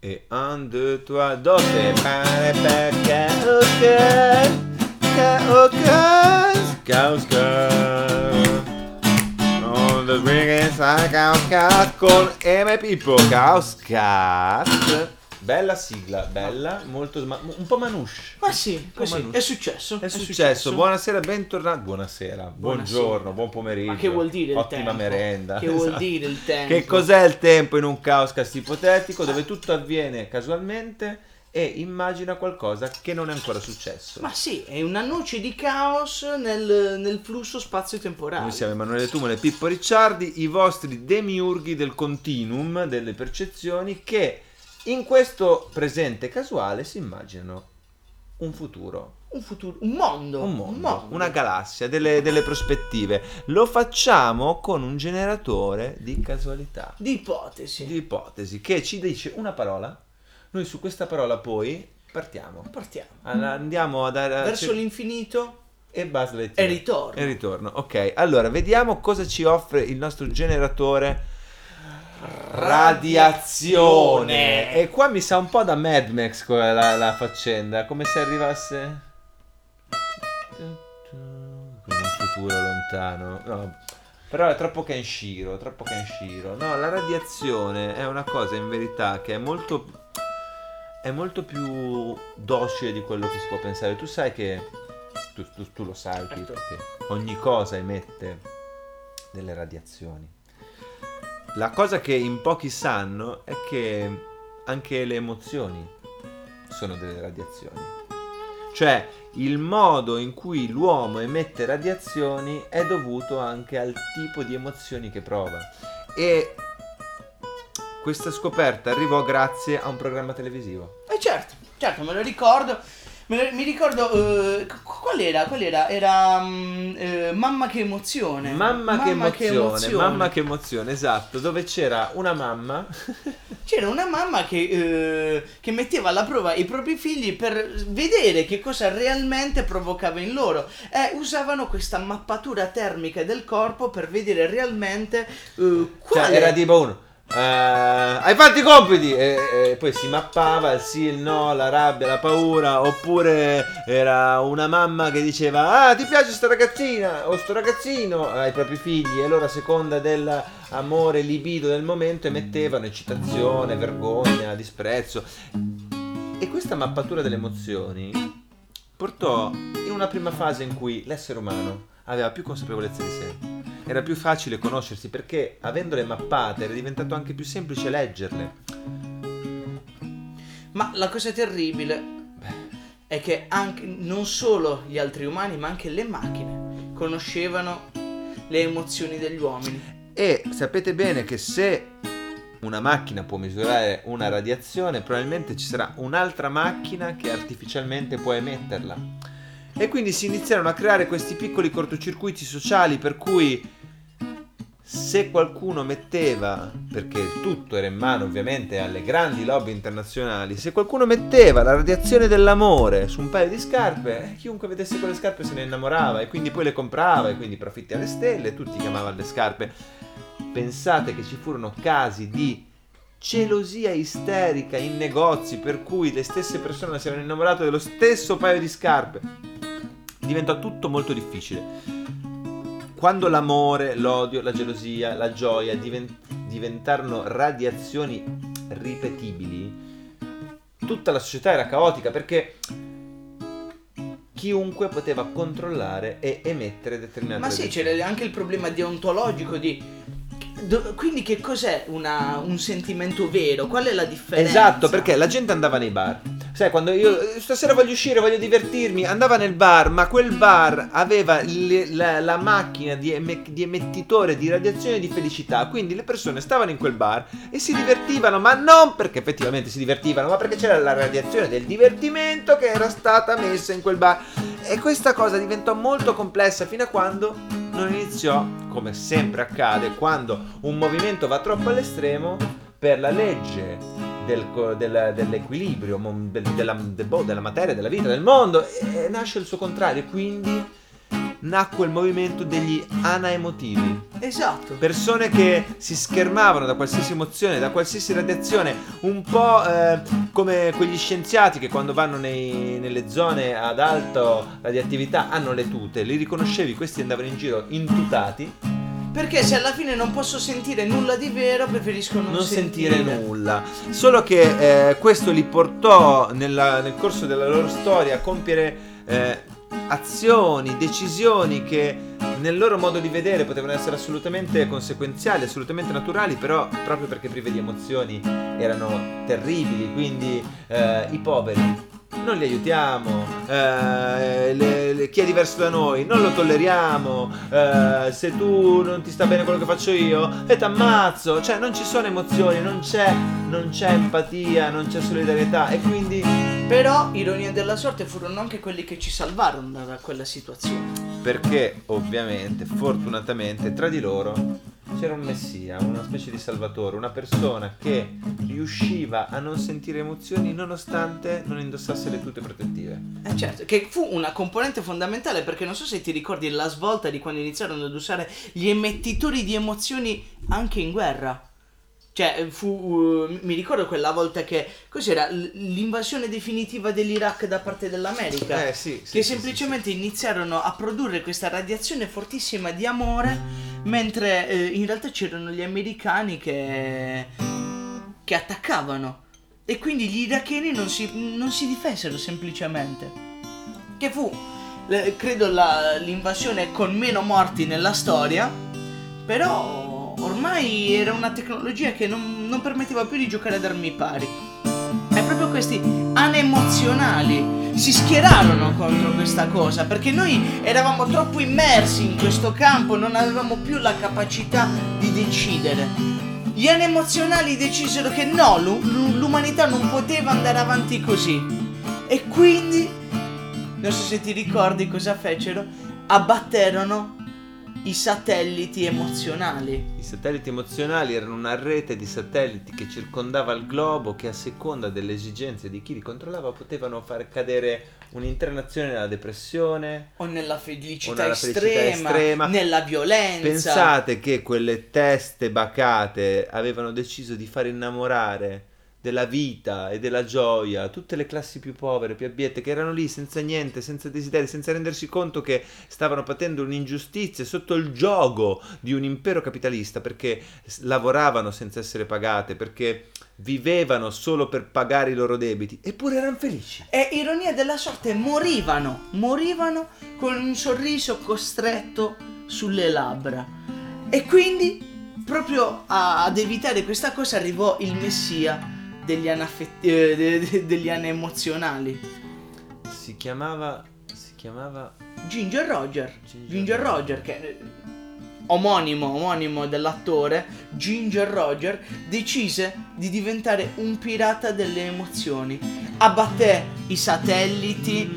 E un, due, tre, doce. Pare perché ok. Ok. Caos On the swing inside Caos Cast con M. Pippo. Caos Cast. Bella sigla, bella, molto sma- un po' manouche. Ma sì, così, Manouche. è successo. È successo, buonasera, bentornati. Buonasera, buongiorno, buon pomeriggio. Ma che vuol dire il Ottima tempo? merenda. Che vuol Esatto. dire il tempo? Che cos'è il tempo in un caoscast ipotetico dove tutto avviene casualmente e immagina qualcosa che non è ancora successo. Ma sì, è una noce di caos nel, nel flusso spazio-temporale. Noi siamo Emanuele Tumole e Pippo Ricciardi, i vostri demiurghi del continuum delle percezioni che in questo presente casuale si immaginano un futuro. Un futuro, un mondo. un mondo, una galassia, delle, delle prospettive. Lo facciamo con un generatore di casualità, Di ipotesi. di ipotesi, che ci dice una parola. Noi su questa parola poi partiamo. Partiamo. Andiamo a dare Verso l'infinito e Buzz Lightyear. e ritorno. E ritorno. Ok, allora vediamo cosa ci offre il nostro generatore. Radiazione. E qua mi sa un po' da Mad Max la, la faccenda, come se arrivasse con un futuro lontano. No, però è troppo Kenshiro, troppo Kenshiro. No, la radiazione è una cosa in verità che è molto è molto più docile di quello che si può pensare. Tu sai che tu, tu- tu lo sai Certo. Che ogni cosa emette delle radiazioni. La cosa che in pochi sanno è che anche le emozioni sono delle radiazioni. Cioè, il modo in cui l'uomo emette radiazioni è dovuto anche al tipo di emozioni che prova. E questa scoperta arrivò grazie a un programma televisivo. Eh certo, certo, me lo ricordo. Mi ricordo qu- qual era? Qual era? Era mm, eh, Mamma che emozione. Mamma, che, emozione, mamma che emozione, esatto, dove c'era una mamma C'era una mamma che, eh, che metteva alla prova i propri figli per vedere che cosa realmente provocava in loro e usavano questa mappatura termica del corpo per vedere realmente Cioè, quale era tipo uno. Eh, hai fatto i compiti e, e poi si mappava il sì, il no, la rabbia, la paura. Oppure era una mamma che diceva: Ah, ti piace sta ragazzina o sto ragazzino ai propri figli. E loro, a seconda dell'amore, libido del momento, emettevano eccitazione, vergogna, disprezzo. E questa mappatura delle emozioni portò in una prima fase in cui l'essere umano aveva più consapevolezza di sé. Era più facile conoscersi perché avendole mappate era diventato anche più semplice leggerle. Ma la cosa terribile è che anche, non solo gli altri umani, ma anche le macchine conoscevano le emozioni degli uomini. E sapete bene che se una macchina può misurare una radiazione, probabilmente ci sarà un'altra macchina che artificialmente può emetterla. E quindi si iniziarono a creare questi piccoli cortocircuiti sociali per cui se qualcuno metteva, perché tutto era in mano ovviamente alle grandi lobby internazionali, se qualcuno metteva la radiazione dell'amore su un paio di scarpe, eh, chiunque vedesse quelle scarpe se ne innamorava e quindi poi le comprava e quindi profitti alle stelle, tutti chiamavano le scarpe. Pensate che ci furono casi di gelosia isterica in negozi per cui le stesse persone si erano innamorate dello stesso paio di scarpe. Diventò tutto molto difficile quando l'amore, l'odio, la gelosia, la gioia diven- diventarono radiazioni ripetibili, tutta la società era caotica perché chiunque poteva controllare e emettere determinate Ma sì, c'era anche il problema deontologico di... do- Quindi che cos'è una- un sentimento vero? Qual è la differenza? Esatto, perché la gente andava nei bar. Sai, quando io stasera voglio uscire, voglio divertirmi, andava nel bar, ma quel bar aveva le- la, la macchina di, eme- di emettitore di radiazione di felicità. Quindi le persone stavano in quel bar e si divertivano, ma non perché effettivamente si divertivano, ma perché c'era la radiazione del divertimento che era stata messa in quel bar. E questa cosa diventò molto complessa fino a quando non iniziò, come sempre accade, quando un movimento va troppo all'estremo, per la legge del del- dell'equilibrio, della, de- della materia, della vita, del mondo, e nasce il suo contrario. Quindi nacque il movimento degli anaemotivi. Esatto. Persone che si schermavano da qualsiasi emozione, da qualsiasi radiazione, un po' eh, come quegli scienziati che quando vanno nei- nelle zone ad alta radioattività hanno le tute, li riconoscevi, questi andavano in giro intutati, Perché se alla fine non posso sentire nulla di vero, preferisco non, non sentire nulla. Solo che eh, questo li portò nella- nel corso della loro storia a compiere eh, azioni, decisioni che nel loro modo di vedere potevano essere assolutamente conseguenziali, assolutamente naturali, però proprio perché prive di emozioni erano terribili. Quindi eh, i poveri non li aiutiamo, eh, le- le- chi è diverso da noi non lo tolleriamo, eh, se tu non ti sta bene quello che faccio io, e ti ammazzo, cioè non ci sono emozioni, non c'è, non c'è empatia, non c'è solidarietà e quindi Però, ironia della sorte, furono anche quelli che ci salvarono da, da quella situazione. perché ovviamente, fortunatamente, tra di loro c'era un messia, una specie di salvatore, una persona che riusciva a non sentire emozioni nonostante non indossasse le tute protettive. Eh certo, che fu una componente fondamentale perché non so se ti ricordi la svolta di quando iniziarono ad usare gli emettitori di emozioni anche in guerra. Cioè, fu. uh, mi ricordo quella volta che. Cos'era? L'invasione definitiva dell'Iraq da parte dell'America. Eh sì, sì, che sì, semplicemente iniziarono a produrre questa radiazione fortissima di amore, mentre eh, in realtà c'erano gli americani che. che attaccavano. E quindi gli iracheni non si, non si difesero semplicemente. Che fu, credo, la- l'invasione con meno morti nella storia. Però ormai era una tecnologia che non, non permetteva più di giocare ad armi pari. E proprio questi anemozionali si schierarono contro questa cosa perché noi eravamo troppo immersi in questo campo, non avevamo più la capacità di decidere. Gli anemozionali decisero che no, l'u- l'u- l'umanità non poteva andare avanti così. E quindi, non so se ti ricordi cosa fecero, abbatterono i satelliti emozionali. I satelliti emozionali erano una rete di satelliti che circondava il globo che a seconda delle esigenze di chi li controllava potevano far cadere un'intera nazione nella depressione. O nella O felicità, nella felicità estrema, estrema. nella violenza. Pensate che quelle teste bacate avevano deciso di far innamorare della vita e della gioia tutte le classi più povere, più abbiette, che erano lì senza niente, senza desideri, senza rendersi conto che stavano patendo un'ingiustizia sotto il gioco di un impero capitalista perché lavoravano senza essere pagate, perché vivevano solo per pagare i loro debiti, eppure erano felici. E ironia della sorte, morivano, morivano con un sorriso costretto sulle labbra. E quindi, proprio ad evitare questa cosa, arrivò il messia degli, anaffetti- eh, de- de- degli anemozionali. Si chiamava si chiamava Ginger Roger. Ginger Ginger Roger, che eh, omonimo, omonimo dell'attore, Ginger Roger, decise di diventare un pirata delle emozioni. Abbatté i satelliti,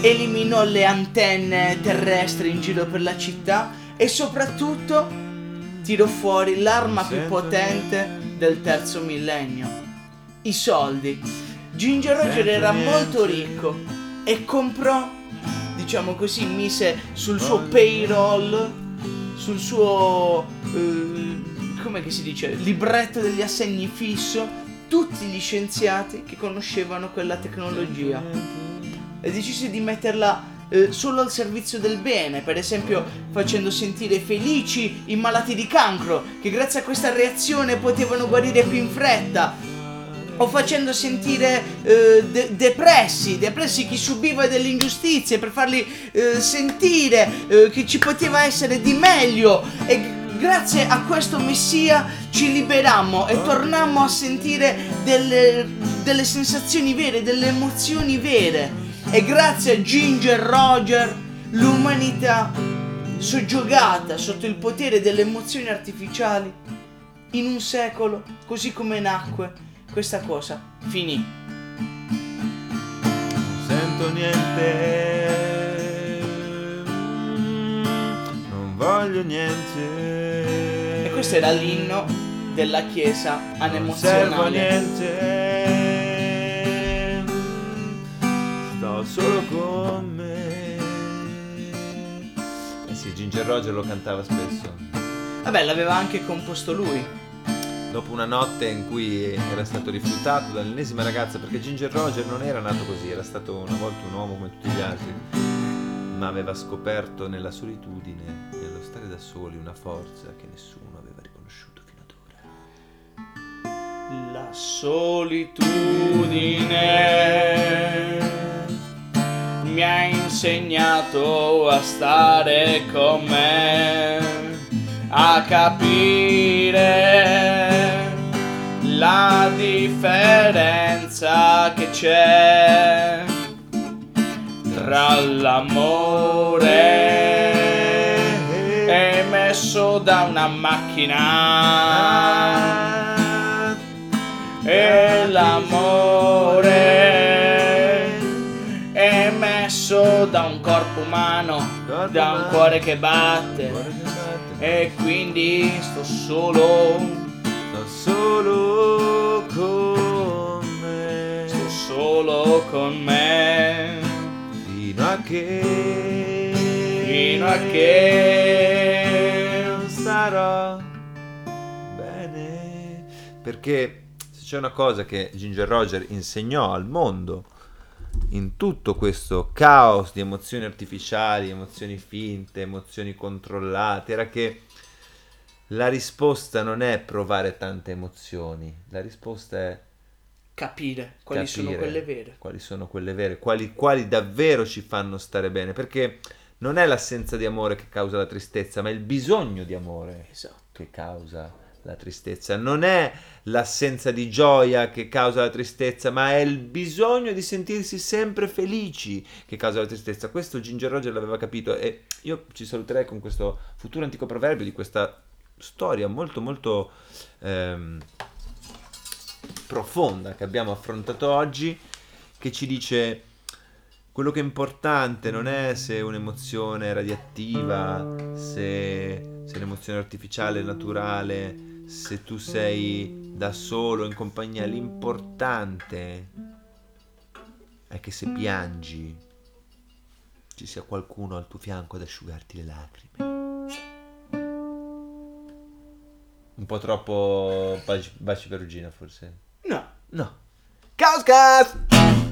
eliminò le antenne terrestri in giro per la città e soprattutto tirò fuori l'arma più potente del terzo millennio. I soldi. Ginger Roger era molto ricco e comprò, diciamo così, mise sul suo payroll, sul suo, eh, come che si dice, libretto degli assegni fisso, tutti gli scienziati che conoscevano quella tecnologia. E decise di metterla eh, solo al servizio del bene, per esempio facendo sentire felici i malati di cancro, che grazie a questa reazione potevano guarire più in fretta, o facendo sentire eh, de- depressi, depressi chi subiva delle ingiustizie per farli eh, sentire eh, che ci poteva essere di meglio. E grazie a questo messia ci liberammo e tornammo a sentire delle, delle sensazioni vere, delle emozioni vere. E grazie a Ginger Roger l'umanità soggiogata sotto il potere delle emozioni artificiali in un secolo così come nacque questa cosa finì. Non sento niente, non voglio niente. E questo era l'inno della chiesa Non anemozionale. niente, sto solo con me. Ginger Roger lo cantava spesso. Vabbè, l'aveva anche composto lui. Dopo una notte in cui era stato rifiutato dall'ennesima ragazza, perché Ginger Roger non era nato così, era stato una volta un uomo come tutti gli altri, ma aveva scoperto nella solitudine, nello stare da soli, una forza che nessuno aveva riconosciuto fino ad ora. La solitudine mi ha insegnato a stare con me, a capire la differenza che c'è tra l'amore emesso da una macchina e l'amore emesso da un corpo umano, da un cuore che batte. E quindi sto solo, solo con me. sto solo con me Fino a che fino a che non starò bene. Perché se c'è una cosa che Ginger Roger insegnò al mondo in tutto questo caos di emozioni artificiali, emozioni finte, emozioni controllate, era che la risposta non è provare tante emozioni, la risposta è capire quali sono capire quelle vere. Quali sono quelle vere, quali, quali davvero ci fanno stare bene, perché non è l'assenza di amore che causa la tristezza, ma è il bisogno di amore Esatto. che causa la tristezza. Non è l'assenza di gioia che causa la tristezza, ma è il bisogno di sentirsi sempre felici che causa la tristezza. Questo Ginger Roger l'aveva capito e io ci saluterei con questo futuro antico proverbio di questa storia molto molto ehm, profonda che abbiamo affrontato oggi che ci dice quello che è importante non è se un'emozione è radioattiva, se, se l'emozione è artificiale, naturale, se tu sei da solo in compagnia, l'importante è che se piangi ci sia qualcuno al tuo fianco ad asciugarti le lacrime. Un po' troppo baci, baci perugina forse. No. No. Caos cast!